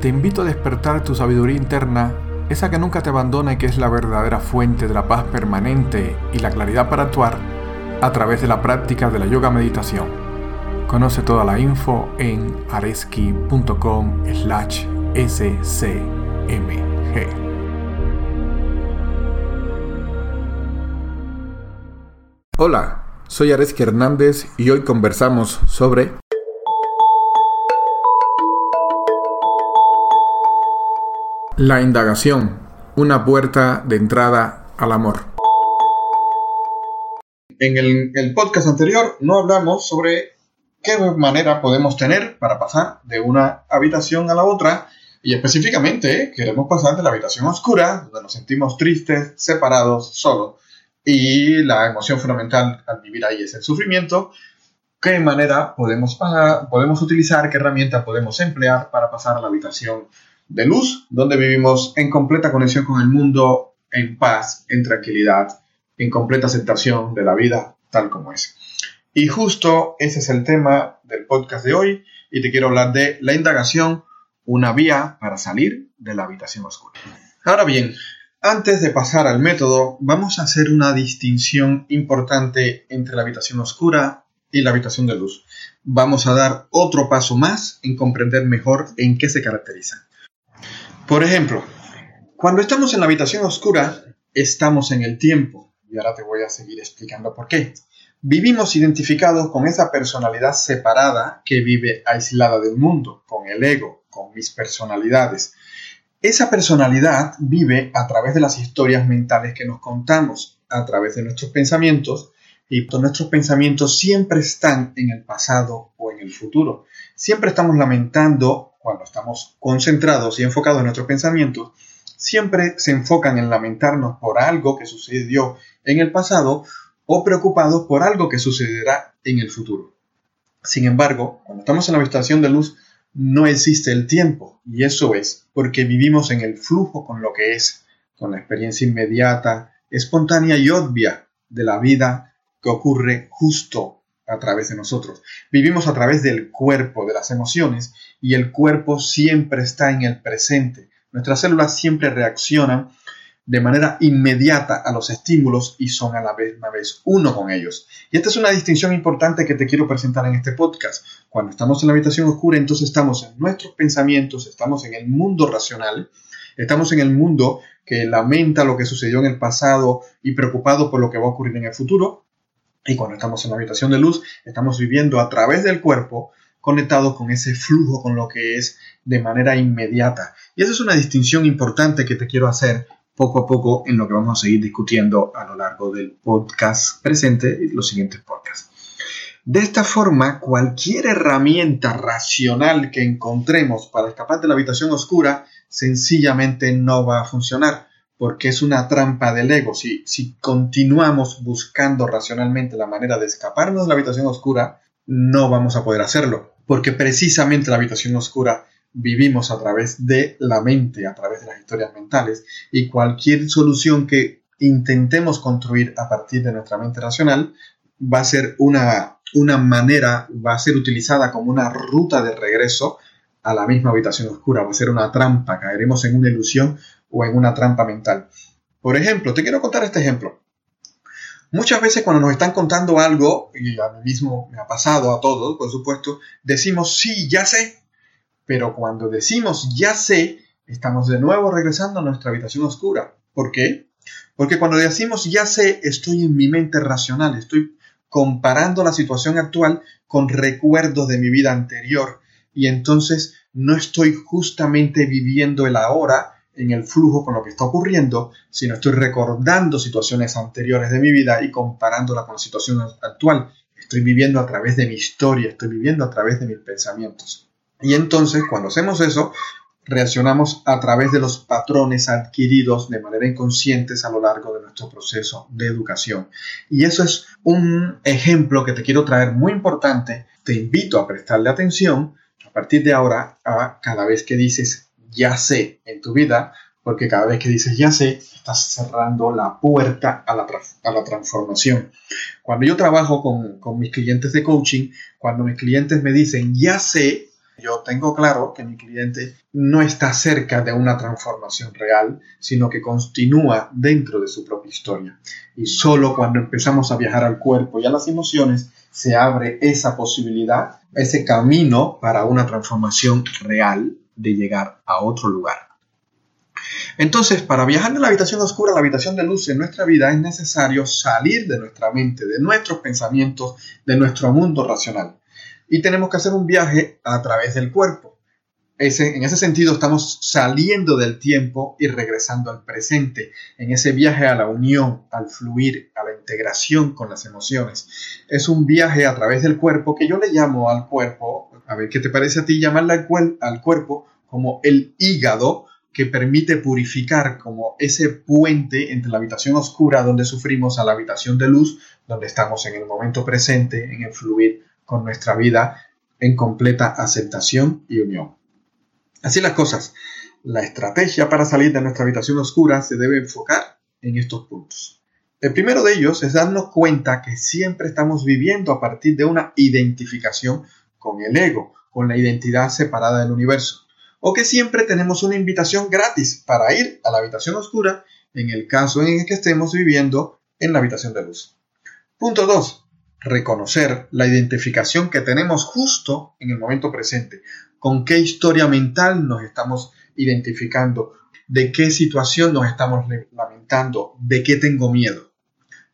te invito a despertar tu sabiduría interna, esa que nunca te abandona y que es la verdadera fuente de la paz permanente y la claridad para actuar a través de la práctica de la yoga meditación. Conoce toda la info en areski.com slash scmg. Hola, soy Areski Hernández y hoy conversamos sobre La indagación, una puerta de entrada al amor. En el, podcast anterior no hablamos sobre qué manera podemos tener para pasar de una habitación a la otra y específicamente queremos pasar de la habitación oscura, donde nos sentimos tristes, separados, solos y la emoción fundamental al vivir ahí es el sufrimiento, qué manera podemos, pasar, podemos utilizar, qué herramienta podemos emplear para pasar a la habitación de luz, donde vivimos en completa conexión con el mundo, en paz, en tranquilidad, en completa aceptación de la vida tal como es. Y justo ese es el tema del podcast de hoy y te quiero hablar de la indagación, una vía para salir de la habitación oscura. Ahora bien, antes de pasar al método, vamos a hacer una distinción importante entre la habitación oscura y la habitación de luz. Vamos a dar otro paso más en comprender mejor en qué se caracterizan. Por ejemplo, cuando estamos en la habitación oscura, estamos en el tiempo. Y ahora te voy a seguir explicando por qué. Vivimos identificados con esa personalidad separada que vive aislada del mundo, con el ego, con mis personalidades. Esa personalidad vive a través de las historias mentales que nos contamos, a través de nuestros pensamientos, y nuestros pensamientos siempre están en el pasado o en el futuro. Siempre estamos lamentando cuando estamos concentrados y enfocados en nuestros pensamientos, siempre se enfocan en lamentarnos por algo que sucedió en el pasado o preocupados por algo que sucederá en el futuro. Sin embargo, cuando estamos en la habitación de luz, no existe el tiempo, y eso es porque vivimos en el flujo con lo que es, con la experiencia inmediata, espontánea y obvia de la vida que ocurre justo a través de nosotros. Vivimos a través del cuerpo, de las emociones, y el cuerpo siempre está en el presente. Nuestras células siempre reaccionan de manera inmediata a los estímulos y son a la vez, una vez uno con ellos. Y esta es una distinción importante que te quiero presentar en este podcast. Cuando estamos en la habitación oscura, entonces estamos en nuestros pensamientos, estamos en el mundo racional, estamos en el mundo que lamenta lo que sucedió en el pasado y preocupado por lo que va a ocurrir en el futuro, y cuando estamos en la habitación de luz, estamos viviendo a través del cuerpo conectados con ese flujo, con lo que es de manera inmediata. Y esa es una distinción importante que te quiero hacer poco a poco en lo que vamos a seguir discutiendo a lo largo del podcast presente y los siguientes podcasts. De esta forma, cualquier herramienta racional que encontremos para escapar de la habitación oscura sencillamente no va a funcionar porque es una trampa del ego. Si, si continuamos buscando racionalmente la manera de escaparnos de la habitación oscura, no vamos a poder hacerlo, porque precisamente la habitación oscura vivimos a través de la mente, a través de las historias mentales, y cualquier solución que intentemos construir a partir de nuestra mente racional va a ser una, una manera, va a ser utilizada como una ruta de regreso a la misma habitación oscura, va a ser una trampa, caeremos en una ilusión o en una trampa mental. Por ejemplo, te quiero contar este ejemplo. Muchas veces cuando nos están contando algo, y a mí mismo me ha pasado a todos, por supuesto, decimos sí, ya sé, pero cuando decimos ya sé, estamos de nuevo regresando a nuestra habitación oscura. ¿Por qué? Porque cuando decimos ya sé, estoy en mi mente racional, estoy comparando la situación actual con recuerdos de mi vida anterior y entonces no estoy justamente viviendo el ahora, en el flujo con lo que está ocurriendo, sino estoy recordando situaciones anteriores de mi vida y comparándola con la situación actual. Estoy viviendo a través de mi historia, estoy viviendo a través de mis pensamientos. Y entonces, cuando hacemos eso, reaccionamos a través de los patrones adquiridos de manera inconsciente a lo largo de nuestro proceso de educación. Y eso es un ejemplo que te quiero traer muy importante. Te invito a prestarle atención a partir de ahora a cada vez que dices ya sé en tu vida, porque cada vez que dices ya sé, estás cerrando la puerta a la, a la transformación. Cuando yo trabajo con, con mis clientes de coaching, cuando mis clientes me dicen ya sé, Yo tengo claro que mi cliente no está cerca de una transformación real, sino que continúa dentro de su propia historia. Y solo cuando empezamos a viajar al cuerpo y a las emociones se abre esa posibilidad, ese camino para una transformación real de llegar a otro lugar. Entonces, para viajar de la habitación oscura a la habitación de luz en nuestra vida es necesario salir de nuestra mente, de nuestros pensamientos, de nuestro mundo racional. Y tenemos que hacer un viaje a través del cuerpo. en ese sentido, estamos saliendo del tiempo y regresando al presente, en ese viaje a la unión, al fluir, a la integración con las emociones. Es un viaje a través del cuerpo que yo le llamo al cuerpo, a ver qué te parece a ti llamarle al, cuerpo como el hígado que permite purificar como ese puente entre la habitación oscura donde sufrimos a la habitación de luz, donde estamos en el momento presente, en el fluir con nuestra vida en completa aceptación y unión. Así las cosas. La estrategia para salir de nuestra habitación oscura se debe enfocar en estos puntos. El primero de ellos es darnos cuenta que siempre estamos viviendo a partir de una identificación con el ego, con la identidad separada del universo o que siempre tenemos una invitación gratis para ir a la habitación oscura en el caso en el que estemos viviendo en la habitación de luz. Punto 2. Reconocer la identificación que tenemos justo en el momento presente. Con qué historia mental nos estamos identificando, de qué situación nos estamos lamentando, de qué tengo miedo.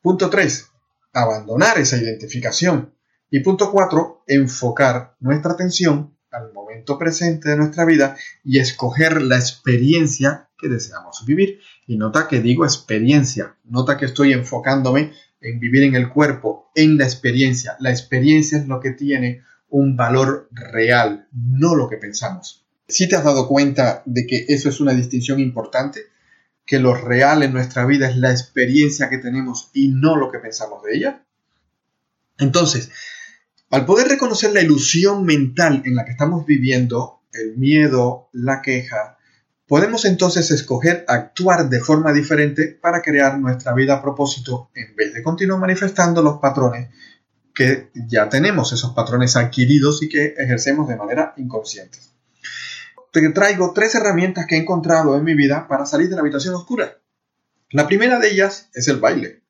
Punto 3. Abandonar esa identificación. Y punto 4. Enfocar nuestra atención al momento presente de nuestra vida y escoger la experiencia que deseamos vivir. Y nota que digo experiencia, nota que estoy enfocándome en vivir en el cuerpo, en la experiencia. La experiencia es lo que tiene un valor real, no lo que pensamos. Si te has dado cuenta de que eso es una distinción importante, que lo real en nuestra vida es la experiencia que tenemos y no lo que pensamos de ella. Entonces, al poder reconocer la ilusión mental en la que estamos viviendo, el miedo, la queja, podemos entonces escoger actuar de forma diferente para crear nuestra vida a propósito en vez de continuar manifestando los patrones que ya tenemos, esos patrones adquiridos y que ejercemos de manera inconsciente. Te traigo tres herramientas que he encontrado en mi vida para salir de la habitación oscura. La primera de ellas es el baile,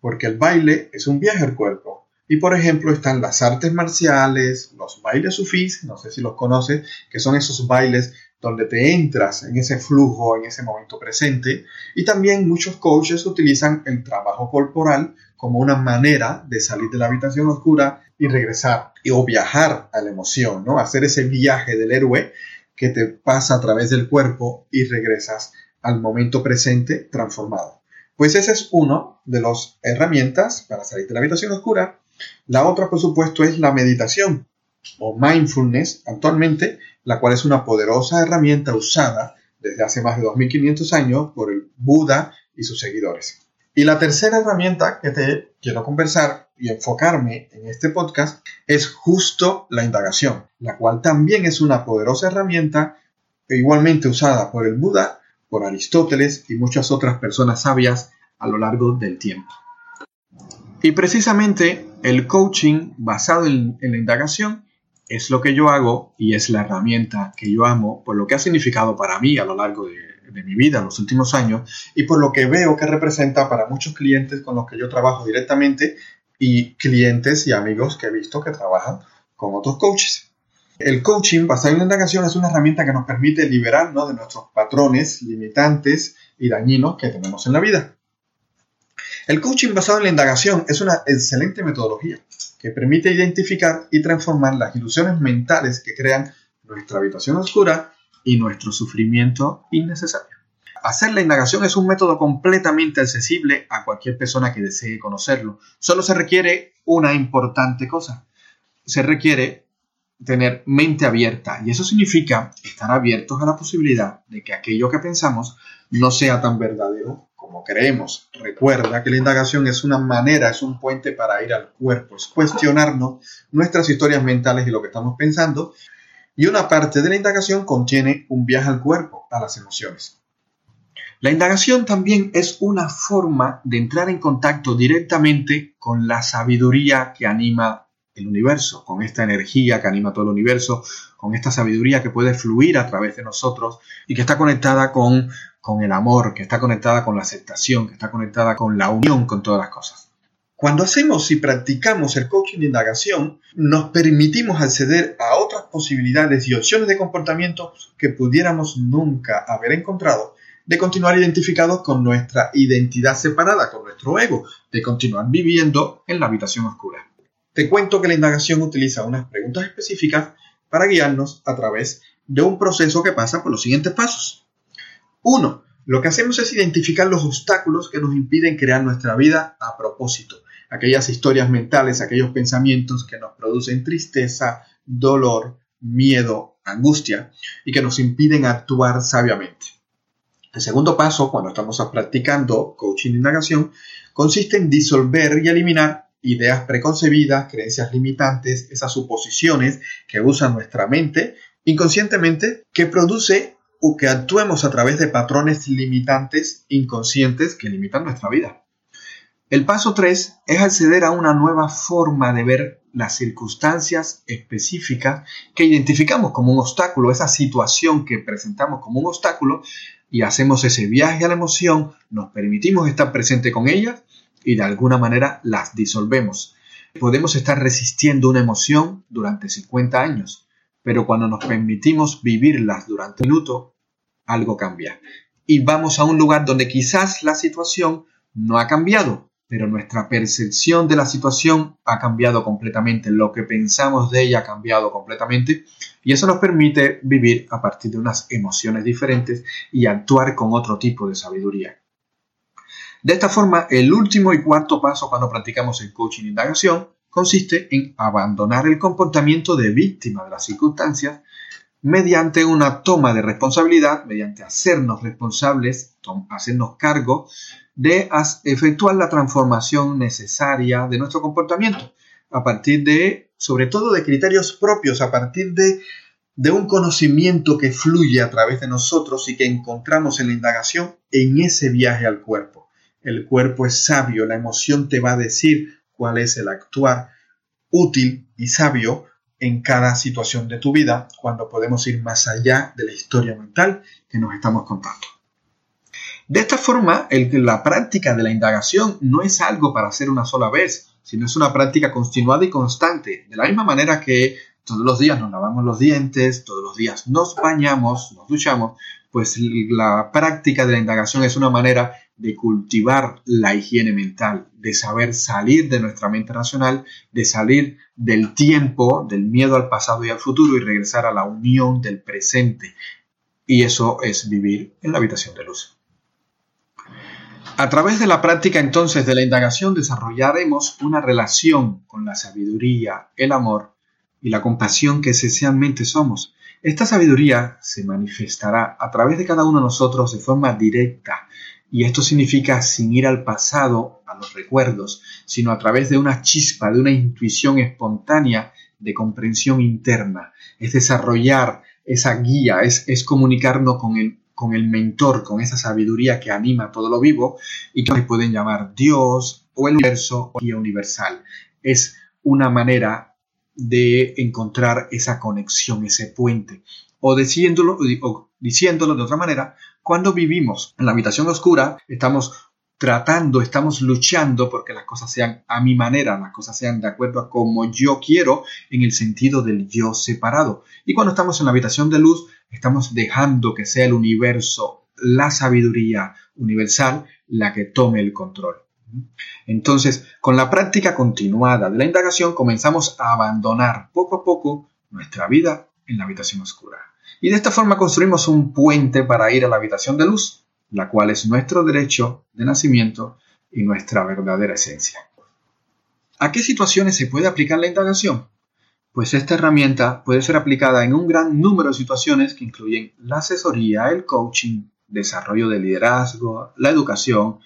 porque el baile es un viaje al cuerpo y por ejemplo están las artes marciales, los bailes sufís, no sé si los conoces, que son esos bailes donde te entras en ese flujo, en ese momento presente. Y también muchos coaches utilizan el trabajo corporal como una manera de salir de la habitación oscura y regresar o viajar a la emoción, ¿no? Hacer ese viaje del héroe que te pasa a través del cuerpo y regresas al momento presente transformado. Pues ese es uno de las herramientas para salir de la habitación oscura la otra, por supuesto, es la meditación o mindfulness actualmente, la cual es una poderosa herramienta usada desde hace más de 2500 años por el Buda y sus seguidores. Y la tercera herramienta que te quiero conversar y enfocarme en este podcast es justo la indagación, la cual también es una poderosa herramienta igualmente usada por el Buda, por Aristóteles y muchas otras personas sabias a lo largo del tiempo. Y precisamente el coaching basado en, la indagación es lo que yo hago y es la herramienta que yo amo por lo que ha significado para mí a lo largo de, de mi vida en los últimos años y por lo que veo que representa para muchos clientes con los que yo trabajo directamente y clientes y amigos que he visto que trabajan con otros coaches. El coaching basado en la indagación es una herramienta que nos permite liberarnos de nuestros patrones limitantes y dañinos que tenemos en la vida. El coaching basado en la indagación es una excelente metodología que permite identificar y transformar las ilusiones mentales que crean nuestra habitación oscura y nuestro sufrimiento innecesario. Hacer la indagación es un método completamente accesible a cualquier persona que desee conocerlo. Solo se requiere una importante cosa. Se requiere tener mente abierta y eso significa estar abiertos a la posibilidad de que aquello que pensamos no sea tan verdadero como creemos. Recuerda que la indagación es una manera, es un puente para ir al cuerpo, es cuestionarnos nuestras historias mentales y lo que estamos pensando. Y una parte de la indagación contiene un viaje al cuerpo, a las emociones. La indagación también es una forma de entrar en contacto directamente con la sabiduría que anima el universo, con esta energía que anima todo el universo, con esta sabiduría que puede fluir a través de nosotros y que está conectada con, con el amor, que está conectada con la aceptación, que está conectada con la unión con todas las cosas. Cuando hacemos y practicamos el coaching de indagación, nos permitimos acceder a otras posibilidades y opciones de comportamiento que pudiéramos nunca haber encontrado, de continuar identificados con nuestra identidad separada, con nuestro ego, de continuar viviendo en la habitación oscura. Te cuento que la indagación utiliza unas preguntas específicas para guiarnos a través de un proceso que pasa por los siguientes pasos. 1. Lo que hacemos es identificar los obstáculos que nos impiden crear nuestra vida a propósito aquellas historias mentales, aquellos pensamientos que nos producen tristeza, dolor, miedo, angustia y que nos impiden actuar sabiamente. El segundo paso, cuando estamos practicando coaching de indagación, consiste en disolver y eliminar ideas preconcebidas, creencias limitantes, esas suposiciones que usa nuestra mente inconscientemente que produce o que actuemos a través de patrones limitantes inconscientes que limitan nuestra vida. El paso 3 es acceder a una nueva forma de ver las circunstancias específicas que identificamos como un obstáculo, esa situación que presentamos como un obstáculo y hacemos ese viaje a la emoción, nos permitimos estar presente con ellas y de alguna manera las disolvemos. Podemos estar resistiendo una emoción durante 50 años, pero cuando nos permitimos vivirlas durante un minuto, algo cambia. Y vamos a un lugar donde quizás la situación no ha cambiado, pero nuestra percepción de la situación ha cambiado completamente, lo que pensamos de ella ha cambiado completamente y eso nos permite vivir a partir de unas emociones diferentes y actuar con otro tipo de sabiduría. De esta forma, el último y cuarto paso cuando practicamos el coaching de indagación consiste en abandonar el comportamiento de víctima de las circunstancias mediante una toma de responsabilidad, mediante hacernos responsables, hacernos cargo de efectuar la transformación necesaria de nuestro comportamiento a partir de, sobre todo, de criterios propios, a partir de, de un conocimiento que fluye a través de nosotros y que encontramos en la indagación en ese viaje al cuerpo. El cuerpo es sabio, la emoción te va a decir cuál es el actuar útil y sabio en cada situación de tu vida cuando podemos ir más allá de la historia mental que nos estamos contando. De esta forma, la práctica de la indagación no es algo para hacer una sola vez, sino es una práctica continuada y constante. De la misma manera que todos los días nos lavamos los dientes, todos los días nos bañamos, nos duchamos, pues la práctica de la indagación es una manera de cultivar la higiene mental, de saber salir de nuestra mente racional, de salir del tiempo, del miedo al pasado y al futuro y regresar a la unión del presente. Y eso es vivir en la habitación de luz. A través de la práctica entonces de la indagación desarrollaremos una relación con la sabiduría, el amor y la compasión que esencialmente somos. Esta sabiduría se manifestará a través de cada uno de nosotros de forma directa y esto significa sin ir al pasado, a los recuerdos, sino a través de una chispa, de una intuición espontánea de comprensión interna. Es desarrollar esa guía, es, comunicarnos con el mentor, con esa sabiduría que anima todo lo vivo y que pueden llamar Dios o el universo o guía universal. Es una manera de encontrar esa conexión, ese puente. O o diciéndolo de otra manera, cuando vivimos en la habitación oscura, estamos tratando, estamos luchando porque las cosas sean a mi manera, las cosas sean de acuerdo a como yo quiero, en el sentido del yo separado. Y cuando estamos en la habitación de luz, estamos dejando que sea el universo, la sabiduría universal, la que tome el control. Entonces, con la práctica continuada de la indagación, comenzamos a abandonar poco a poco nuestra vida en la habitación oscura. Y de esta forma construimos un puente para ir a la habitación de luz, la cual es nuestro derecho de nacimiento y nuestra verdadera esencia. ¿A qué situaciones se puede aplicar la indagación? pues esta herramienta puede ser aplicada en un gran número de situaciones que incluyen la asesoría, el coaching, desarrollo de liderazgo, la educación,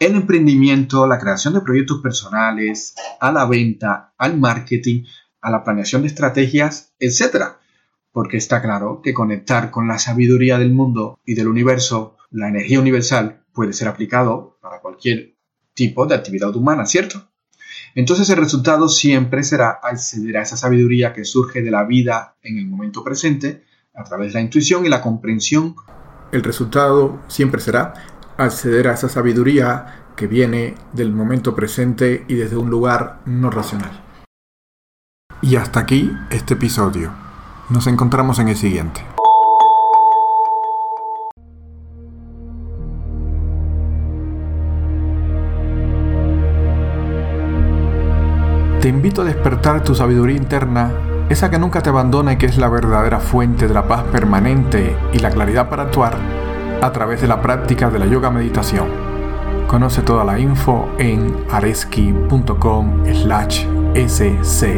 el emprendimiento, la creación de proyectos personales, a la venta, al marketing, a la planeación de estrategias, etc. Porque está claro que conectar con la sabiduría del mundo y del universo, la energía universal, puede ser aplicado para cualquier tipo de actividad humana, ¿cierto? entonces el resultado siempre será acceder a esa sabiduría que surge de la vida en el momento presente a través de la intuición y la comprensión. El resultado siempre será acceder a esa sabiduría que viene del momento presente y desde un lugar no racional. Y hasta aquí este episodio. Nos encontramos en el siguiente. Te invito a despertar tu sabiduría interna, esa que nunca te abandona y que es la verdadera fuente de la paz permanente y la claridad para actuar a través de la práctica de la yoga meditación. Conoce toda la info en areski.com slash scmg.